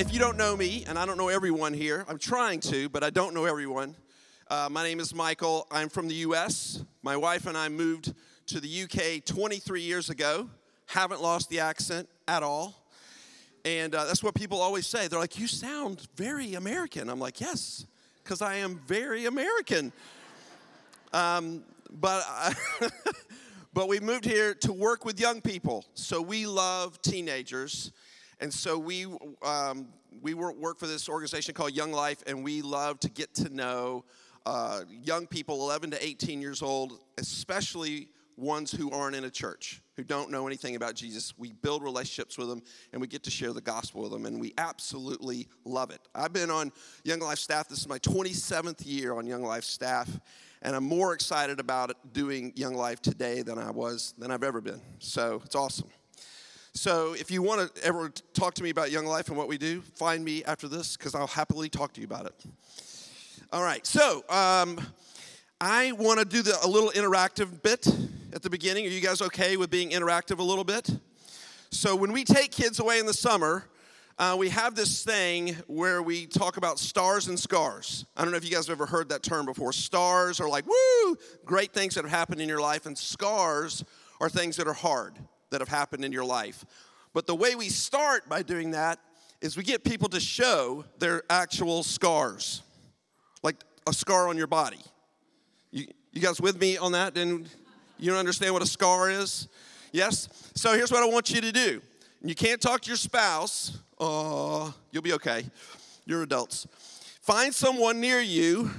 if you don't know me, and I don't know everyone here, I'm trying to, but I don't know everyone. Uh, my name is Michael. I'm from the U.S. My wife and I moved to the U.K. 23 years ago. Haven't lost the accent at all. And uh, that's what people always say. They're like, You sound very American. I'm like, Yes, because I am very American. Um, but, I, but we moved here to work with young people. So we love teenagers. And so we, um, we work for this organization called Young Life, and we love to get to know uh, young people 11 to 18 years old, especially ones who aren't in a church, who don't know anything about Jesus. We build relationships with them and we get to share the gospel with them, and we absolutely love it. I've been on Young Life staff, this is my 27th year on Young Life staff, and I'm more excited about doing Young Life today than I was, than I've ever been. So it's awesome. So if you want to ever talk to me about Young Life and what we do, find me after this because I'll happily talk to you about it. All right, so um, I want to do the, a little interactive bit at the beginning. Are you guys okay with being interactive a little bit? So when we take kids away in the summer, uh, we have this thing where we talk about stars and scars. I don't know if you guys have ever heard that term before. Stars are like, woo, great things that have happened in your life, and scars are things that are hard that have happened in your life. But the way we start by doing that is we get people to show their actual scars, like a scar on your body. You, you guys with me on that? And you don't understand what a scar is? Yes? So here's what I want you to do. You can't talk to your spouse. Oh, you'll be okay. You're adults. Find someone near you,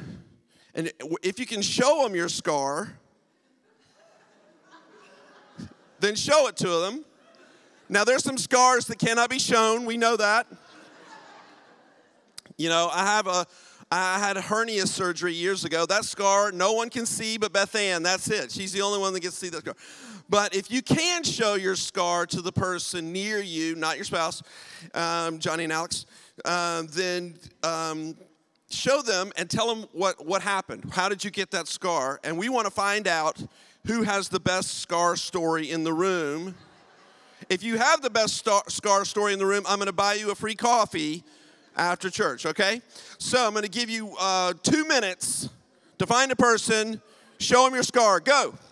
and if you can show them your scar, then show it to them. Now, there's some scars that cannot be shown. We know that. You know, I have a, I had hernia surgery years ago. That scar, no one can see but Beth Ann. That's it. She's the only one that gets to see that scar. But if you can show your scar to the person near you, not your spouse, um, Johnny and Alex, uh, then um, show them and tell them what, what happened. How did you get that scar? And we want to find out who has the best scar story in the room. If you have the best star, scar story in the room, I'm going to buy you a free coffee after church, okay? So I'm going to give you uh, two minutes to find a person, show them your scar. Go. Go.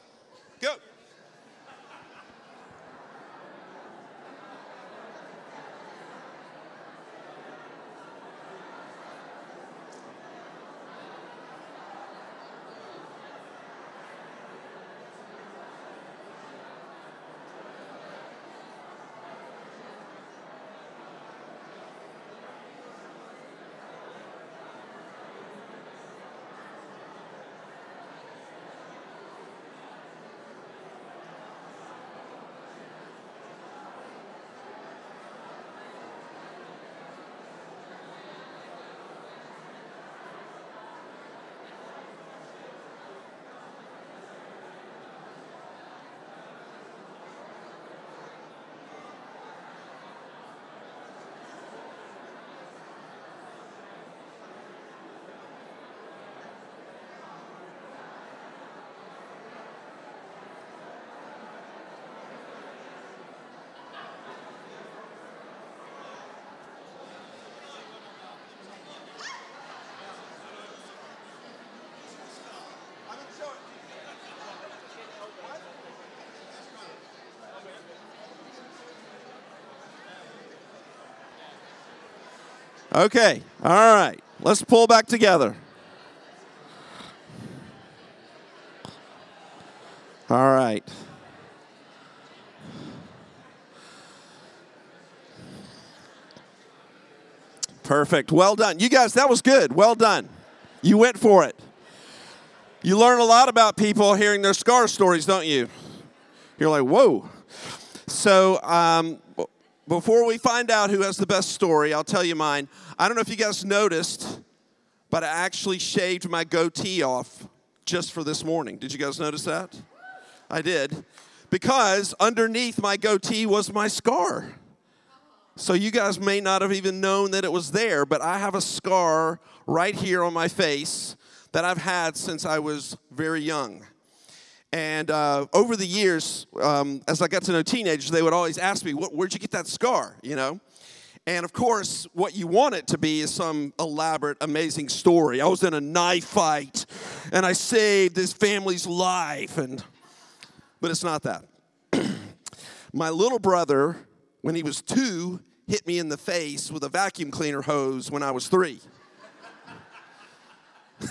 Okay, all right. Let's pull back together. All right. Perfect. Well done. You guys, that was good. Well done. You went for it. You learn a lot about people hearing their scar stories, don't you? You're like, whoa. So, um, before we find out who has the best story, I'll tell you mine. I don't know if you guys noticed, but I actually shaved my goatee off just for this morning. Did you guys notice that? I did. Because underneath my goatee was my scar. So you guys may not have even known that it was there, but I have a scar right here on my face that I've had since I was very young. And uh, over the years, um, as I got to know teenagers, they would always ask me, Where'd you get that scar? You know? And of course, what you want it to be is some elaborate, amazing story. I was in a knife fight and I saved this family's life. And, but it's not that. My little brother, when he was two, hit me in the face with a vacuum cleaner hose when I was three.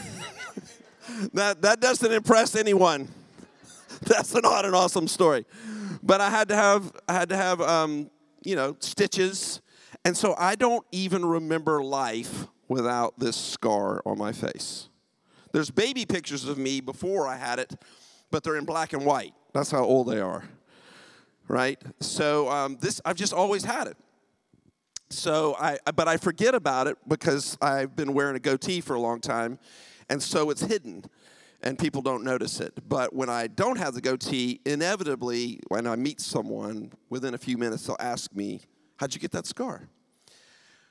that, that doesn't impress anyone. That's not an awesome story. But I had to have, I had to have, um, you know, stitches. And so I don't even remember life without this scar on my face. There's baby pictures of me before I had it, but they're in black and white. That's how old they are, right? So um, this, I've just always had it. So I, but I forget about it because I've been wearing a goatee for a long time, and so it's hidden and people don't notice it. But when I don't have the goatee, inevitably, when I meet someone, within a few minutes, they'll ask me, How'd you get that scar?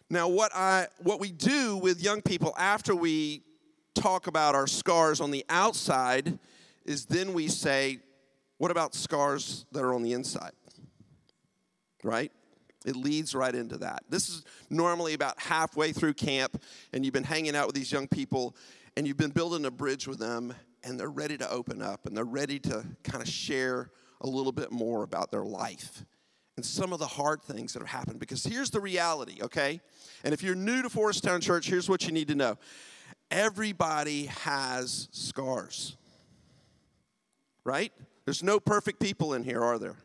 Now, what, I, what we do with young people after we talk about our scars on the outside is then we say, What about scars that are on the inside? Right? It leads right into that. This is normally about halfway through camp, and you've been hanging out with these young people, and you've been building a bridge with them, and they're ready to open up and they're ready to kind of share a little bit more about their life and some of the hard things that have happened. Because here's the reality, okay? And if you're new to Forest Town Church, here's what you need to know everybody has scars, right? There's no perfect people in here, are there?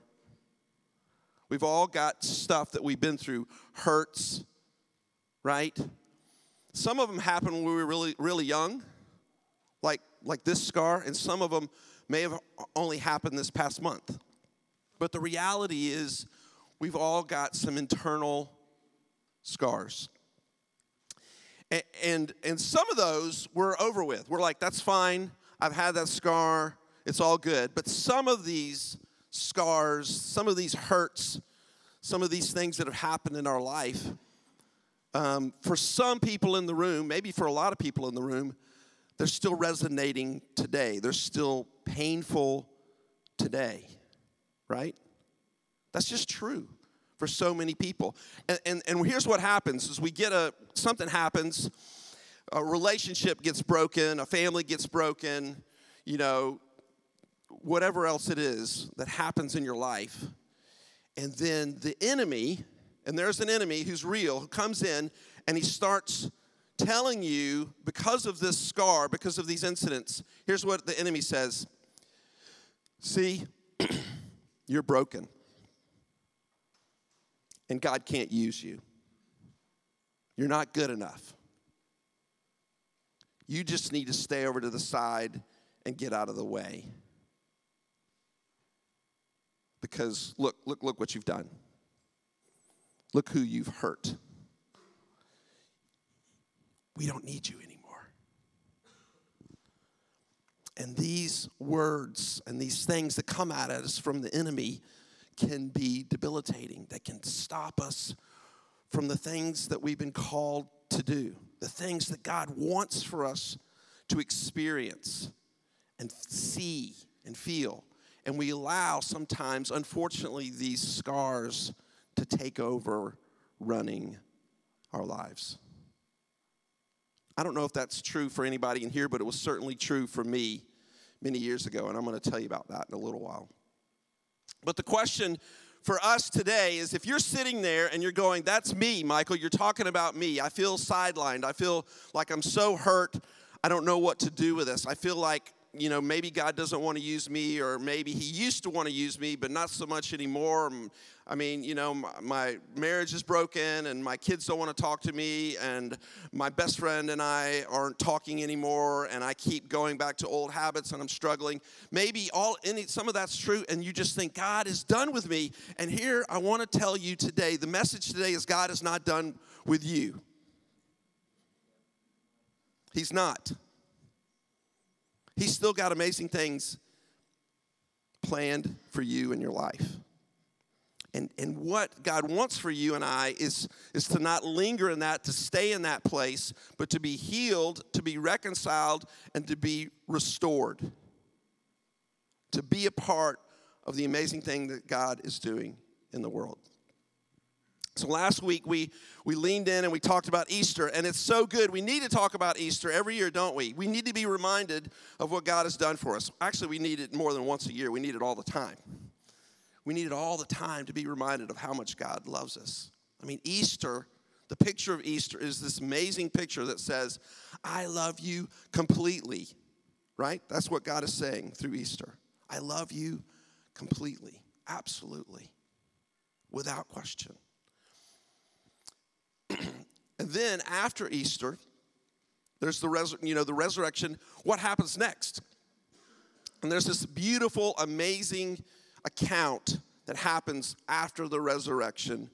We've all got stuff that we've been through, hurts, right? Some of them happened when we were really, really young, like, like this scar, and some of them may have only happened this past month. But the reality is, we've all got some internal scars. And, and, and some of those we're over with. We're like, that's fine. I've had that scar. It's all good. But some of these scars, some of these hurts, some of these things that have happened in our life, um, for some people in the room, maybe for a lot of people in the room, they're still resonating today. They're still painful today, right? That's just true for so many people. And, and, and here's what happens is we get a, something happens, a relationship gets broken, a family gets broken, you know, whatever else it is that happens in your life. And then the enemy, and there's an enemy who's real, who comes in and he starts telling you because of this scar, because of these incidents. Here's what the enemy says See, you're broken, and God can't use you. You're not good enough. You just need to stay over to the side and get out of the way. Because look, look, look what you've done. Look who you've hurt. We don't need you anymore. And these words and these things that come at us from the enemy can be debilitating. They can stop us from the things that we've been called to do, the things that God wants for us to experience and see and feel and we allow sometimes, unfortunately, these scars to take over running our lives. I don't know if that's true for anybody in here, but it was certainly true for me many years ago, and I'm going to tell you about that in a little while. But the question for us today is if you're sitting there and you're going, That's me, Michael, you're talking about me. I feel sidelined. I feel like I'm so hurt. I don't know what to do with this. I feel like you know, maybe God doesn't want to use me, or maybe He used to want to use me, but not so much anymore. I mean, you know, my, marriage is broken, and my kids don't want to talk to me, and my best friend and I aren't talking anymore, and I keep going back to old habits, and I'm struggling. Maybe all any some of that's true, and you just think God is done with me. And here I want to tell you today, the message today is God is not done with you. He's not. He's still got amazing things planned for you in your life. And, and what God wants for you and I is, is to not linger in that, to stay in that place, but to be healed, to be reconciled, and to be restored. To be a part of the amazing thing that God is doing in the world. So last week we we leaned in and we talked about Easter and it's so good. We need to talk about Easter every year, don't we? We need to be reminded of what God has done for us. Actually, we need it more than once a year. We need it all the time. We need it all the time to be reminded of how much God loves us. I mean, Easter, the picture of Easter is this amazing picture that says, "I love you completely." Right? That's what God is saying through Easter. I love you completely. Absolutely. Without question. Then after Easter, there's the you know the resurrection. What happens next? And there's this beautiful, amazing account that happens after the resurrection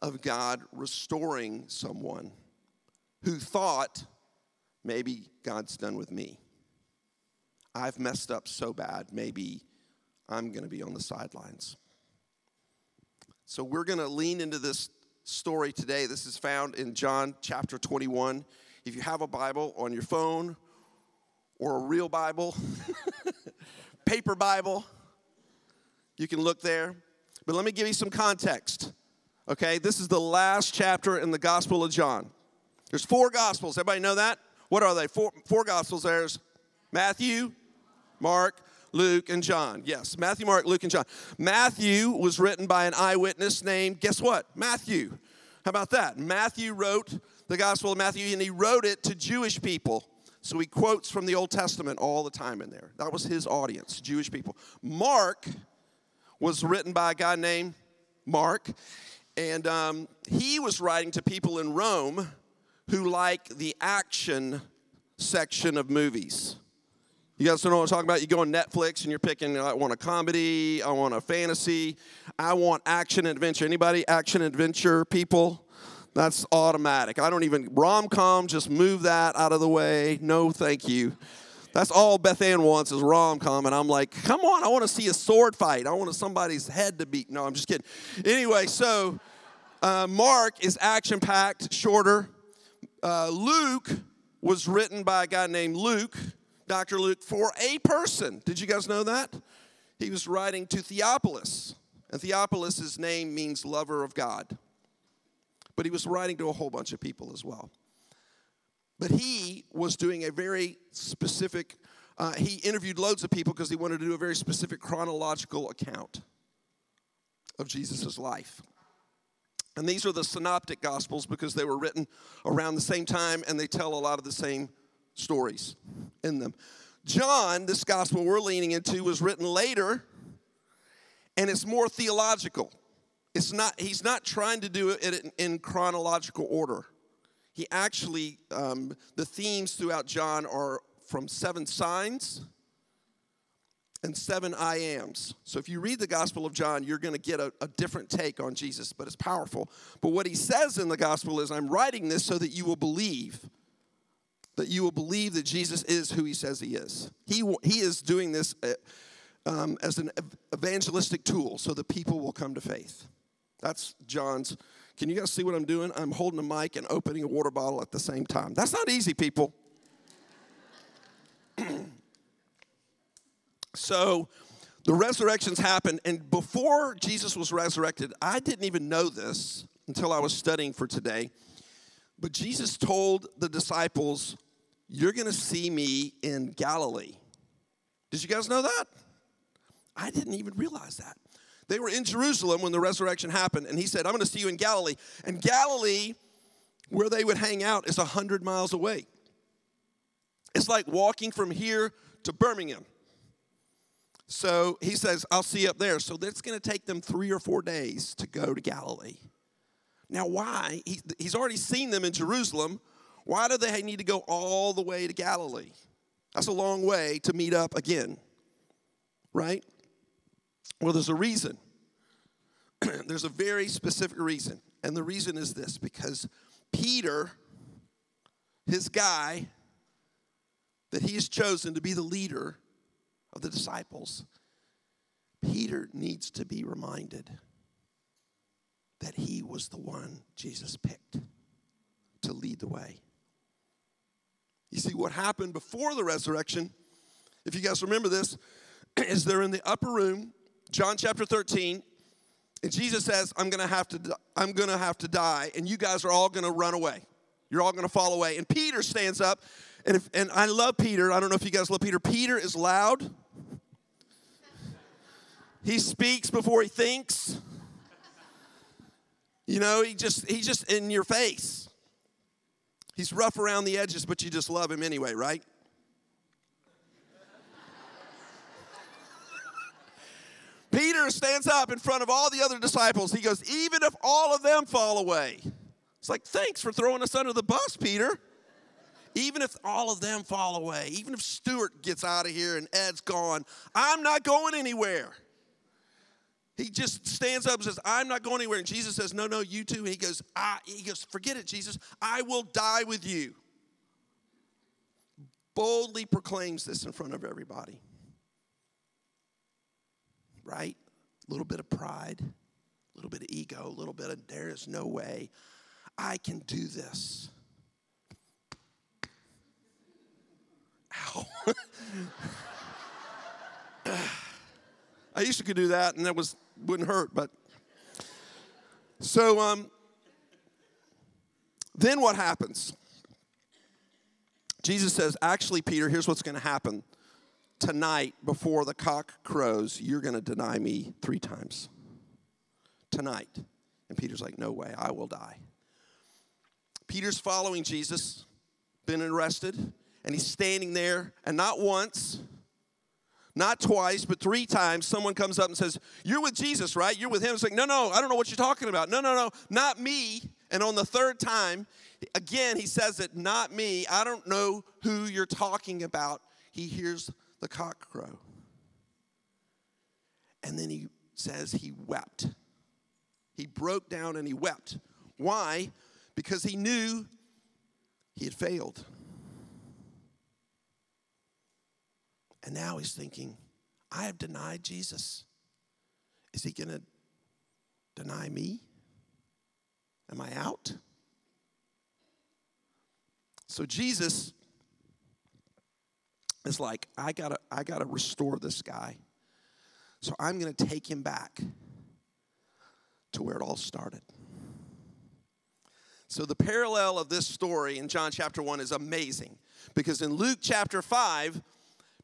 of God restoring someone who thought maybe God's done with me. I've messed up so bad, maybe I'm going to be on the sidelines. So we're going to lean into this story today. This is found in John chapter 21. If you have a Bible on your phone or a real Bible, paper Bible, you can look there. But let me give you some context. Okay, this is the last chapter in the Gospel of John. There's four Gospels. Everybody know that? What are they? Four, four Gospels. There's Matthew, Mark, Luke, and John. Yes, Matthew, Mark, Luke, and John. Matthew was written by an eyewitness named, guess what? Matthew. How about that? Matthew wrote the Gospel of Matthew, and he wrote it to Jewish people. So he quotes from the Old Testament all the time in there. That was his audience, Jewish people. Mark was written by a guy named Mark, and um, he was writing to people in Rome who like the action section of movies. You guys don't know what I'm talking about? You go on Netflix and you're picking, I want a comedy, I want a fantasy, I want action adventure. Anybody action adventure people? That's automatic. I don't even, rom com, just move that out of the way. No, thank you. That's all Beth Ann wants is rom com. And I'm like, come on, I want to see a sword fight. I want somebody's head to be. No, I'm just kidding. Anyway, so uh, Mark is action packed, shorter. Uh, Luke was written by a guy named Luke Dr. Luke for a person. Did you guys know that? He was writing to Theophilus, and Theophilus' name means lover of God. But he was writing to a whole bunch of people as well. But he was doing a very specific, uh, he interviewed loads of people because he wanted to do a very specific chronological account of Jesus' life. And these are the synoptic gospels because they were written around the same time and they tell a lot of the same stories in them. John, this gospel we're leaning into, was written later and it's more theological. It's not, he's not trying to do it in, chronological order. He actually, um, the themes throughout John are from seven signs and seven I ams. So if you read the Gospel of John, you're going to get a, a, different take on Jesus, but it's powerful. But what he says in the Gospel is, I'm writing this so that you will believe that you will believe that Jesus is who he says he is. He, he is doing this uh, um, as an evangelistic tool so that people will come to faith. That's John's. Can you guys see what I'm doing? I'm holding a mic and opening a water bottle at the same time. That's not easy, people. so the resurrections happened, and before Jesus was resurrected, I didn't even know this until I was studying for today. But Jesus told the disciples you're going to see me in Galilee. Did you guys know that? I didn't even realize that. They were in Jerusalem when the resurrection happened, and he said, I'm going to see you in Galilee. And Galilee, where they would hang out, is 100 miles away. It's like walking from here to Birmingham. So he says, I'll see you up there. So that's going to take them three or four days to go to Galilee. Now, why? He, he's already seen them in Jerusalem. Why do they need to go all the way to Galilee? That's a long way to meet up again, right? Well, there's a reason. there's a very specific reason. And the reason is this because Peter, his guy that he has chosen to be the leader of the disciples, Peter needs to be reminded that he was the one Jesus picked to lead the way. You see, what happened before the resurrection, if you guys remember this, is they're in the upper room, John chapter 13, And Jesus says, I'm gonna have to, I'm gonna have to die, and you guys are all gonna run away. You're all gonna fall away. And Peter stands up, and if, and I love Peter. I don't know if you guys love Peter. Peter is loud. He speaks before he thinks. You know, he just he's just in your face. He's rough around the edges, but you just love him anyway, right? Peter stands up in front of all the other disciples. He goes, Even if all of them fall away. It's like, thanks for throwing us under the bus, Peter. Even if all of them fall away, even if Stuart gets out of here and Ed's gone, I'm not going anywhere. He just stands up and says, I'm not going anywhere. And Jesus says, No, no, you too. And he goes, I, he goes, forget it, Jesus. I will die with you. Boldly proclaims this in front of everybody right? A little bit of pride, a little bit of ego, a little bit of there is no way I can do this. Ow. I used to could do that and that was wouldn't hurt, but so um then what happens? Jesus says, actually, Peter, here's what's going to happen tonight before the cock crows, you're going to deny me three times. Tonight. And Peter's like, No way, I will die. Peter's following Jesus, been arrested, and he's standing there, and not once, not twice, but three times, someone comes up and says, You're with Jesus, right? You're with him. It's like, No, no, I don't know what you're talking about. No, no, no, not me. And on the third time, again, he says it, Not me. I don't know who you're talking about. He hears the cock crow. And then he says he wept. He broke down and he wept. Why? Because he knew he had failed. And now he's thinking, I have denied Jesus. Is he going to deny me? Am I out? So Jesus is like, I gotta, I gotta restore this guy. So I'm gonna take him back to where it all started. So the parallel of this story in John chapter 1 is amazing because in Luke chapter 5,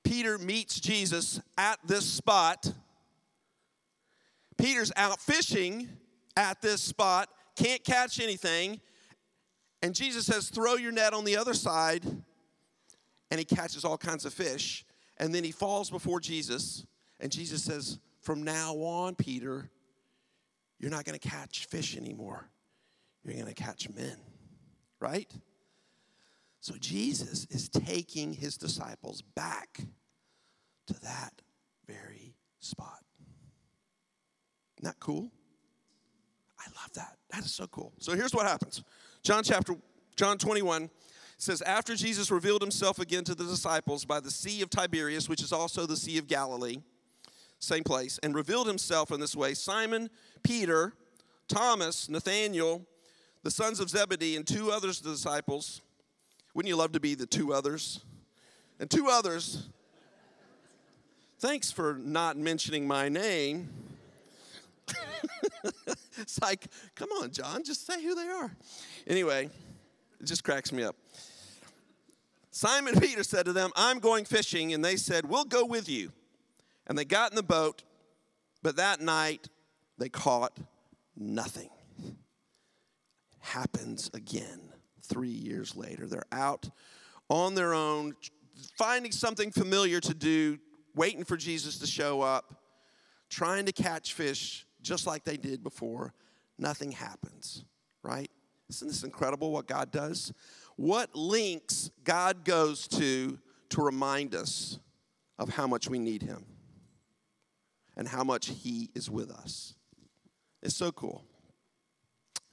Peter meets Jesus at this spot. Peter's out fishing at this spot, can't catch anything. And Jesus says, Throw your net on the other side and he catches all kinds of fish. And then he falls before Jesus, and Jesus says, From now on, Peter, you're not going to catch fish anymore. You're going to catch men, right? So Jesus is taking his disciples back to that very spot. Isn't that cool? I love that. That is so cool. So here's what happens. John chapter John 21 says, After Jesus revealed himself again to the disciples by the Sea of Tiberias, which is also the Sea of Galilee, same place, and revealed himself in this way Simon, Peter, Thomas, Nathaniel, the sons of Zebedee, and two others the disciples. Wouldn't you love to be the two others? And two others. Thanks for not mentioning my name. it's like, come on, John, just say who they are. Anyway, it just cracks me up. Simon Peter said to them, I'm going fishing. And they said, We'll go with you. And they got in the boat, but that night they caught nothing. Happens again three years later. They're out on their own, finding something familiar to do, waiting for Jesus to show up, trying to catch fish just like they did before. Nothing happens, right? Isn't this incredible what God does? What links God goes to to remind us of how much we need Him and how much He is with us. It's so cool.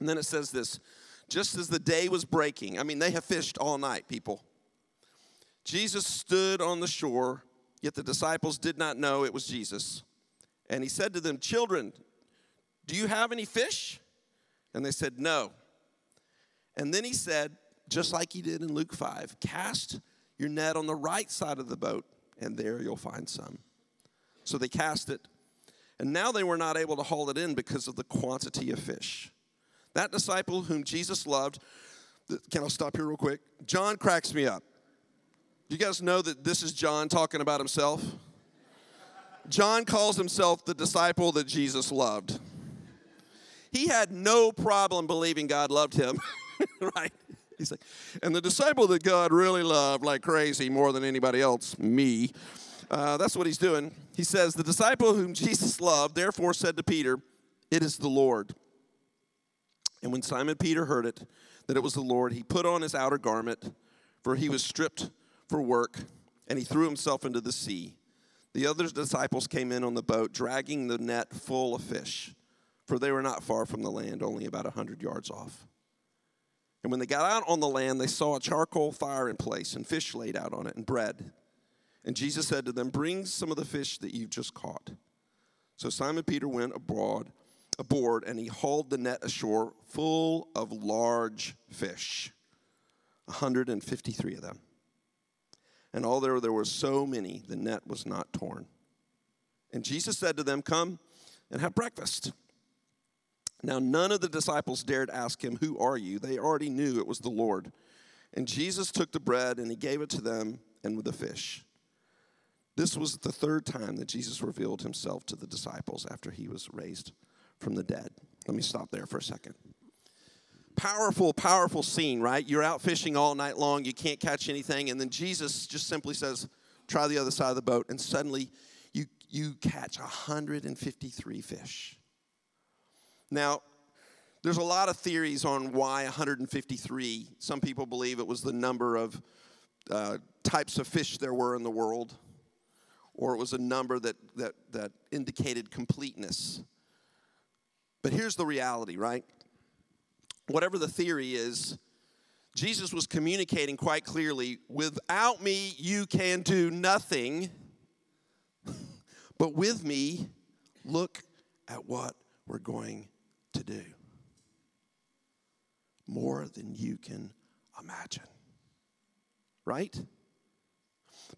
And then it says this just as the day was breaking, I mean, they have fished all night, people. Jesus stood on the shore, yet the disciples did not know it was Jesus. And he said to them, Children, do you have any fish? And they said, No. And then he said, just like he did in Luke 5, cast your net on the right side of the boat, and there you'll find some. So they cast it, And now they were not able to haul it in because of the quantity of fish. That disciple whom Jesus loved, can I stop here real quick? John cracks me up. You guys know that this is John talking about himself? John calls himself the disciple that Jesus loved. He had no problem believing God loved him, right? He's like, and the disciple that God really loved like crazy more than anybody else, me. Uh, that's what he's doing. He says, The disciple whom Jesus loved therefore said to Peter, It is the Lord. And when Simon Peter heard it, that it was the Lord, he put on his outer garment, for he was stripped for work, and he threw himself into the sea. The other disciples came in on the boat, dragging the net full of fish, for they were not far from the land, only about a hundred yards off. And when they got out on the land, they saw a charcoal fire in place and fish laid out on it and bread. And Jesus said to them, Bring some of the fish that you've just caught. So Simon Peter went abroad, aboard, and he hauled the net ashore full of large fish, 153 of them. And although there were so many, the net was not torn. And Jesus said to them, Come and have breakfast. Now, none of the disciples dared ask him, Who are you? They already knew it was the Lord. And Jesus took the bread and he gave it to them and with the fish. This was the third time that Jesus revealed himself to the disciples after he was raised from the dead. Let me stop there for a second. Powerful, powerful scene, right? You're out fishing all night long, you can't catch anything, and then Jesus just simply says, Try the other side of the boat, and suddenly you, you catch 153 fish. Now, there's a lot of theories on why 153. Some people believe it was the number of uh, types of fish there were in the world, or it was a number that, that, that indicated completeness. But here's the reality, right? Whatever the theory is, Jesus was communicating quite clearly without me, you can do nothing. but with me, look at what we're going to do. More than you can imagine. Right?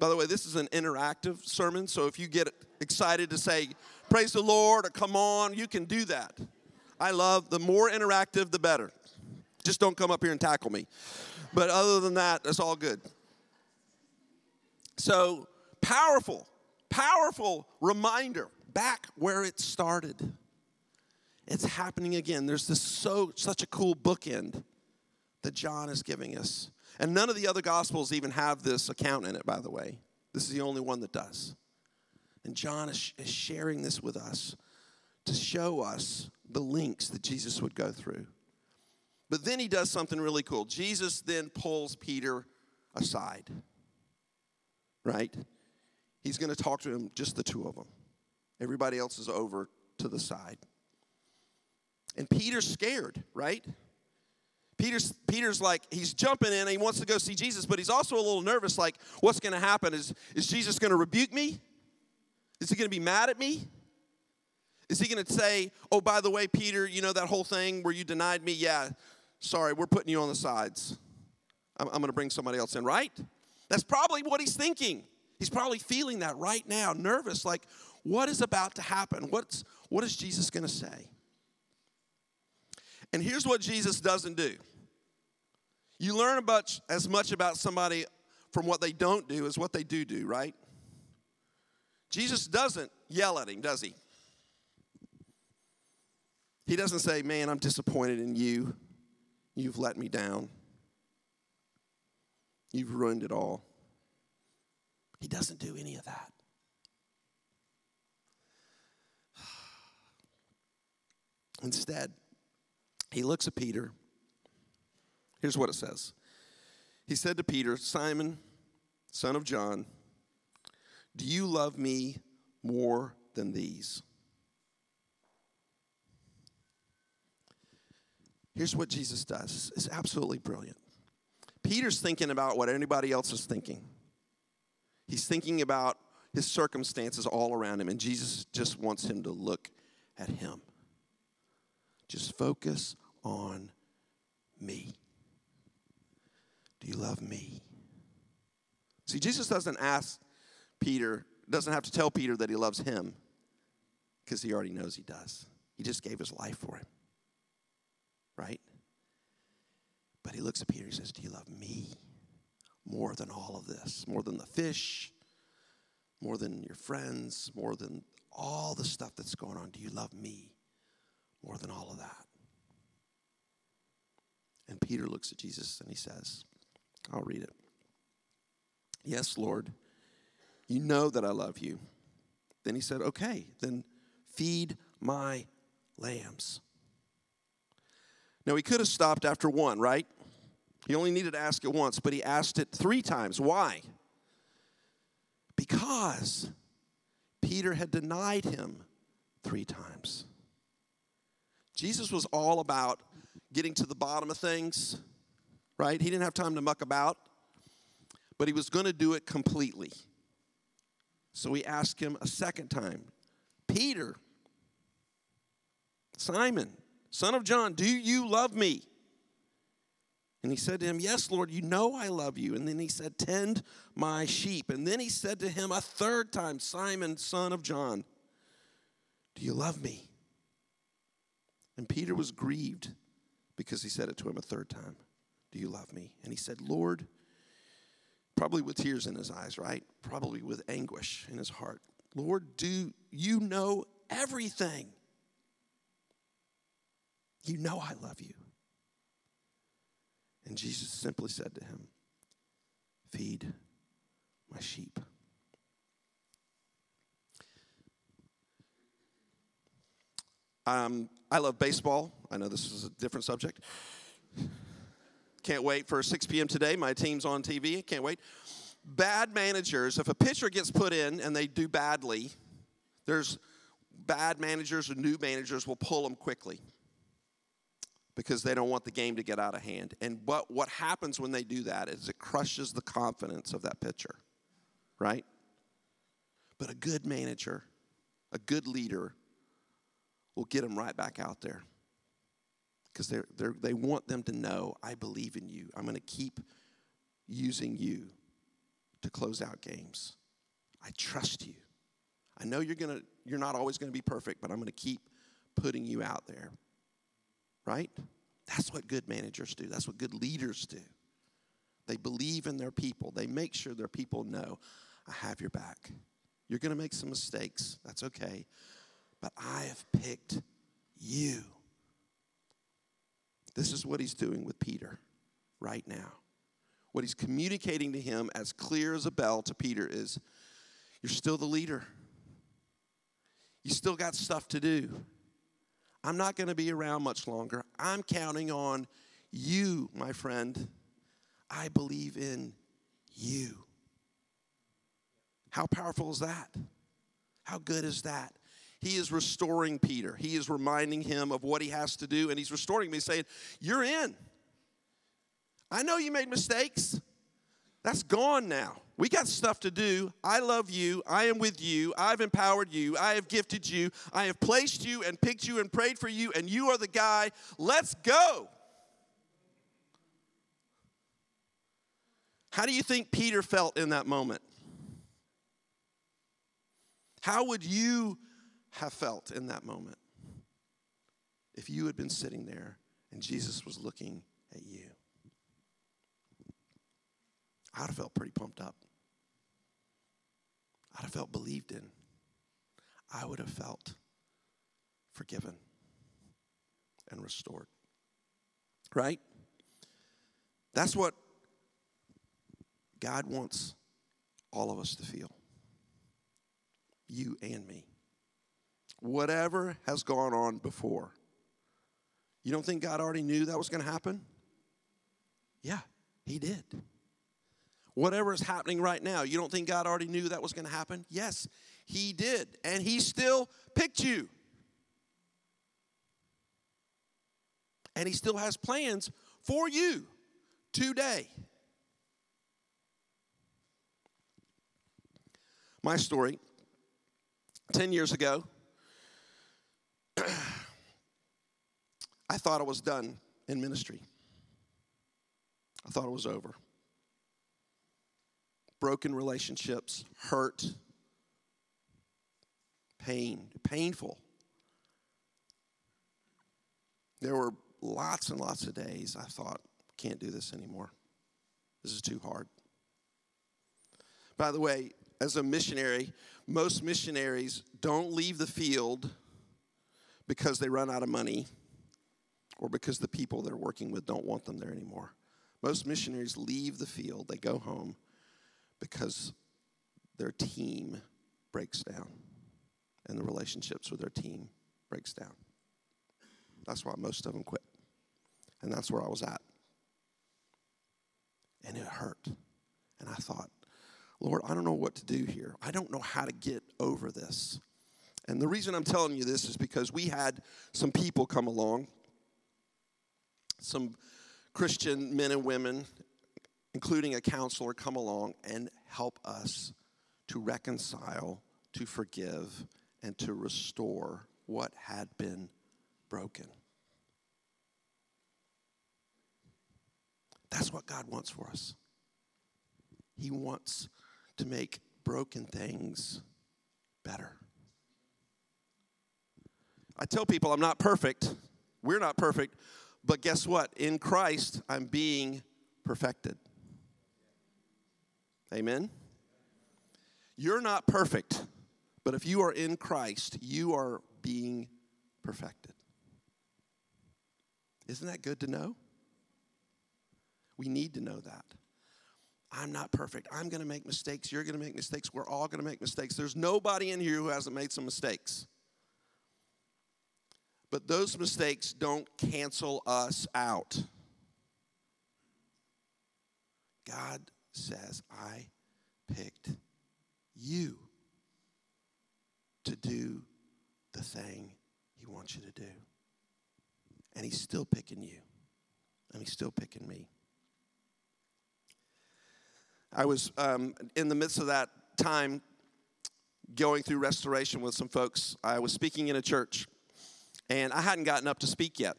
By the way, this is an interactive sermon, so if you get excited to say, Praise the Lord, or come on, you can do that. I love the more interactive, the better. Just don't come up here and tackle me. But other than that, that's all good. So, powerful, powerful reminder back where it started. It's happening again. There's this so such a cool bookend that John is giving us. And none of the other gospels even have this account in it, by the way. This is the only one that does. And John is, is sharing this with us to show us the links that Jesus would go through. But then he does something really cool. Jesus then pulls Peter aside, right? He's going to talk to him, just the two of them. Everybody else is over to the side. And Peter's scared, right? Peter's, Peter's like, he's jumping in and he wants to go see Jesus, but he's also a little nervous like, what's going to happen? Is, is Jesus going to rebuke me? Is he going to be mad at me? Is he going to say, oh, by the way, Peter, you know that whole thing where you denied me? Yeah, sorry, we're putting you on the sides. I'm, I'm going to bring somebody else in, right? That's probably what he's thinking. He's probably feeling that right now, nervous, like, what is about to happen? What's, what is Jesus going to say? And here's what Jesus doesn't do you learn about, as much about somebody from what they don't do as what they do do, right? Jesus doesn't yell at him, does he? He doesn't say, Man, I'm disappointed in you. You've let me down. You've ruined it all. He doesn't do any of that. Instead, he looks at Peter. Here's what it says He said to Peter, Simon, son of John, do you love me more than these? Here's what Jesus does. It's absolutely brilliant. Peter's thinking about what anybody else is thinking. He's thinking about his circumstances all around him, and Jesus just wants him to look at him. Just focus on me. Do you love me? See, Jesus doesn't ask Peter, doesn't have to tell Peter that he loves him. Because he already knows he does. He just gave his life for him. Right? But he looks at Peter and he says, Do you love me more than all of this? More than the fish, more than your friends, more than all the stuff that's going on? Do you love me more than all of that? And Peter looks at Jesus and he says, I'll read it. Yes, Lord, you know that I love you. Then he said, Okay, then feed my lambs. Now, he could have stopped after one, right? He only needed to ask it once, but he asked it three times. Why? Because Peter had denied him three times. Jesus was all about getting to the bottom of things, right? He didn't have time to muck about, but he was going to do it completely. So he asked him a second time Peter, Simon, son of John, do you love me? And he said to him, Yes, Lord, you know I love you. And then he said, Tend my sheep. And then he said to him a third time, Simon, son of John, do you love me? And Peter was grieved because he said it to him a third time Do you love me? And he said, Lord, probably with tears in his eyes, right? Probably with anguish in his heart. Lord, do you know everything? You know I love you. And Jesus simply said to him, Feed my sheep. Um, I love baseball. I know this is a different subject. Can't wait for 6 p.m. today. My team's on TV. Can't wait. Bad managers, if a pitcher gets put in and they do badly, there's bad managers or new managers will pull them quickly because they don't want the game to get out of hand. And what, what happens when they do that is it crushes the confidence of that pitcher, right? But a good manager, a good leader, will get them right back out there because they're, they want them to know I believe in you. I'm going to keep using you to close out games. I trust you. I know you're to you're not always going to be perfect, but I'm going to keep putting you out there. Right? That's what good managers do. That's what good leaders do. They believe in their people. They make sure their people know I have your back. You're going to make some mistakes. That's okay. But I have picked you. This is what he's doing with Peter right now. What he's communicating to him, as clear as a bell to Peter, is you're still the leader. You still got stuff to do. I'm not going to be around much longer. I'm counting on you, my friend. I believe in you. How powerful is that? How good is that? He is restoring Peter. He is reminding him of what he has to do, and he's restoring me, saying, You're in. I know you made mistakes. That's gone now. We got stuff to do. I love you. I am with you. I've empowered you. I have gifted you. I have placed you and picked you and prayed for you, and you are the guy. Let's go. How do you think Peter felt in that moment? How would you have felt in that moment if you had been sitting there and Jesus was looking at you? I'd have felt pretty pumped up. I'd have felt believed in. I would have felt forgiven and restored. Right? That's what God wants all of us to feel. You and me whatever has gone on before. You don't think God already knew that was going to happen? Yeah, He did. Whatever is happening right now, you don't think God already knew that was going to happen? Yes, He did. And He still picked you. And He still has plans for you today. My story 10 years ago, I thought I was done in ministry. I thought it was over. Broken relationships, hurt, pain, painful. There were lots and lots of days I thought, can't do this anymore. This is too hard. By the way, as a missionary, most missionaries don't leave the field because they run out of money or because the people they're working with don't want them there anymore. Most missionaries leave the field, they go home because their team breaks down and the relationships with their team breaks down. That's why most of them quit. And that's where I was at. And it hurt. And I thought, Lord, I don't know what to do here. I don't know how to get over this. And the reason I'm telling you this is because we had some people come along, some Christian men and women, including a counselor, come along and help us to reconcile, to forgive, and to restore what had been broken. That's what God wants for us. He wants to make broken things better. I tell people I'm not perfect. We're not perfect. But guess what? In Christ, I'm being perfected. Amen? You're not perfect, but if you are in Christ, you are being perfected. Isn't that good to know? We need to know that. I'm not perfect. I'm going to make mistakes. You're going to make mistakes. We're all going to make mistakes. There's nobody in here who hasn't made some mistakes. But those mistakes don't cancel us out. God says, I picked you to do the thing He wants you to do. And He's still picking you, and He's still picking me. I was um, in the midst of that time going through restoration with some folks. I was speaking in a church, and I hadn't gotten up to speak yet.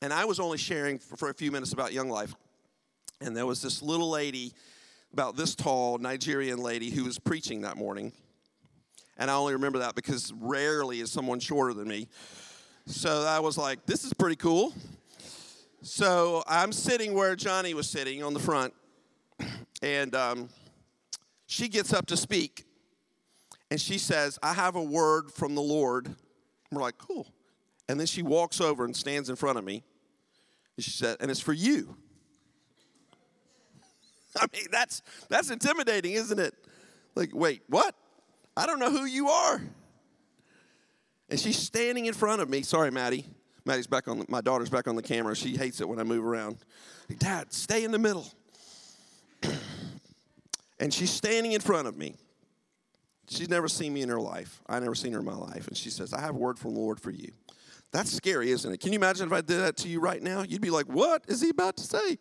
And I was only sharing for, for a few minutes about Young Life. And there was this little lady, about this tall, Nigerian lady, who was preaching that morning. And I only remember that because rarely is someone shorter than me. So I was like, this is pretty cool. So I'm sitting where Johnny was sitting on the front, and um, she gets up to speak, and she says, I have a word from the Lord. We're like, cool. And then she walks over and stands in front of me. And she said, and it's for you. I mean, that's that's intimidating, isn't it? Like, wait, what? I don't know who you are. And she's standing in front of me. Sorry, Maddie. Maddie's back on the, my daughter's back on the camera. She hates it when I move around. Like, Dad, stay in the middle. and she's standing in front of me. She's never seen me in her life. I never seen her in my life. And she says, I have a word from the Lord for you. That's scary, isn't it? Can you imagine if I did that to you right now? You'd be like, What is he about to say?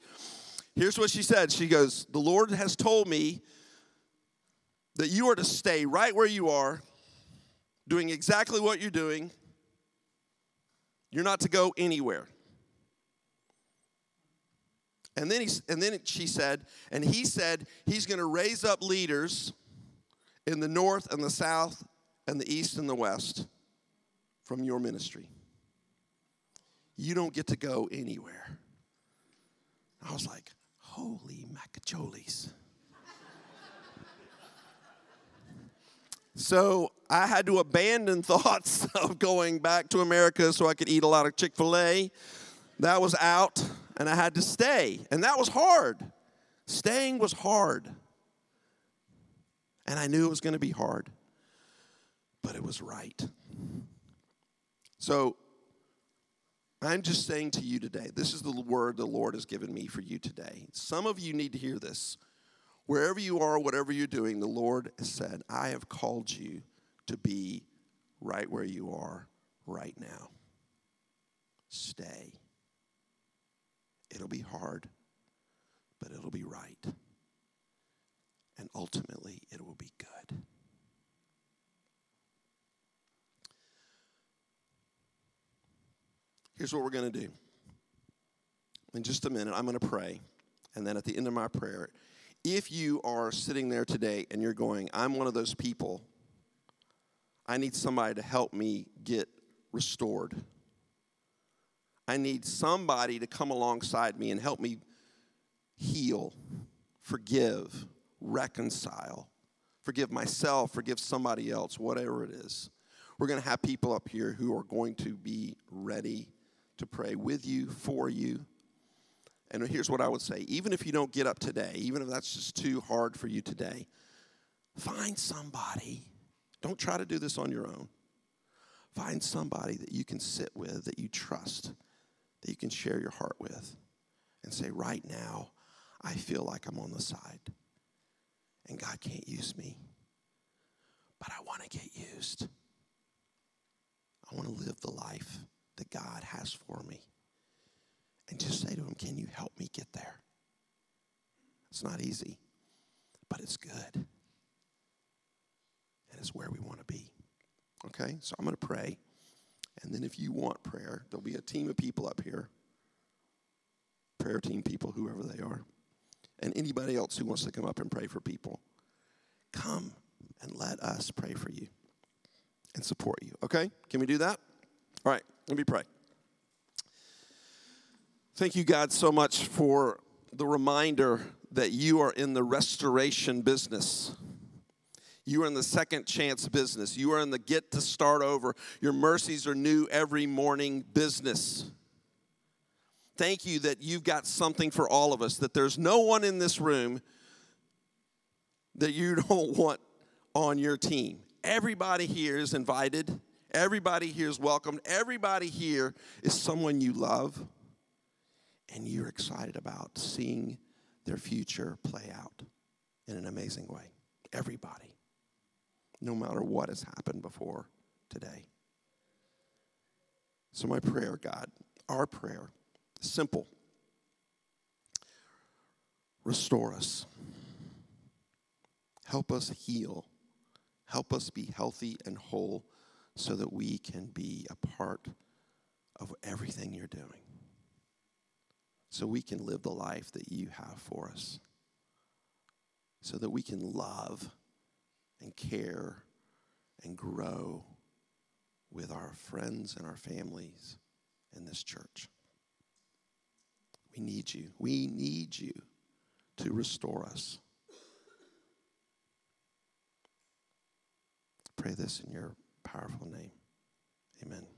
Here's what she said. She goes, The Lord has told me that you are to stay right where you are, doing exactly what you're doing. You're not to go anywhere. And then, he, and then she said, and he said he's going to raise up leaders in the north and the south and the east and the west from your ministry. You don't get to go anywhere. I was like, holy macacholes. so I had to abandon thoughts of going back to America so I could eat a lot of Chick fil A. That was out and I had to stay. And that was hard. Staying was hard. And I knew it was going to be hard, but it was right. So I'm just saying to you today, this is the word the Lord has given me for you today. Some of you need to hear this. Wherever you are, whatever you're doing, the Lord has said, I have called you to be right where you are right now. Stay. It'll be hard, but it'll be right. And ultimately, it will be good. Here's what we're going to do. In just a minute, I'm going to pray. And then at the end of my prayer, if you are sitting there today and you're going, I'm one of those people, I need somebody to help me get restored. I need somebody to come alongside me and help me heal, forgive, reconcile, forgive myself, forgive somebody else, whatever it is. We're going to have people up here who are going to be ready to pray with you, for you. And here's what I would say even if you don't get up today, even if that's just too hard for you today, find somebody. Don't try to do this on your own. Find somebody that you can sit with, that you trust, that you can share your heart with, and say, right now, I feel like I'm on the side and God can't use me, but I want to get used. I want to live the life that God has for me. And just say to Him, Can you help me get there? It's not easy, but it's good. And it's where we want to be. Okay? So I'm going to pray. And then if you want prayer, there'll be a team of people up here prayer team people, whoever they are and anybody else who wants to come up and pray for people, come and let us pray for you and support you. Okay? Can we do that? All right, let me pray. Thank you, God, so much for the reminder that you are in the restoration business. You are in the second chance business. You are in the get to start over. Your mercies are new every morning business thank you that you've got something for all of us, that there's no one in this room that you don't want on your team. Everybody here is invited, everybody here is welcomed, everybody here is someone you love and you're excited about seeing their future play out in an amazing way. Everybody, no matter what has happened before today. So, my prayer, God, our prayer, Simple. Restore us. Help us heal. Help us be healthy and whole so that we can be a part of everything you're doing. So we can live the life that you have for us. So that we can love and care and grow with our friends and our families in this church. We need you. We need you to restore us. Pray this in your powerful name. Amen.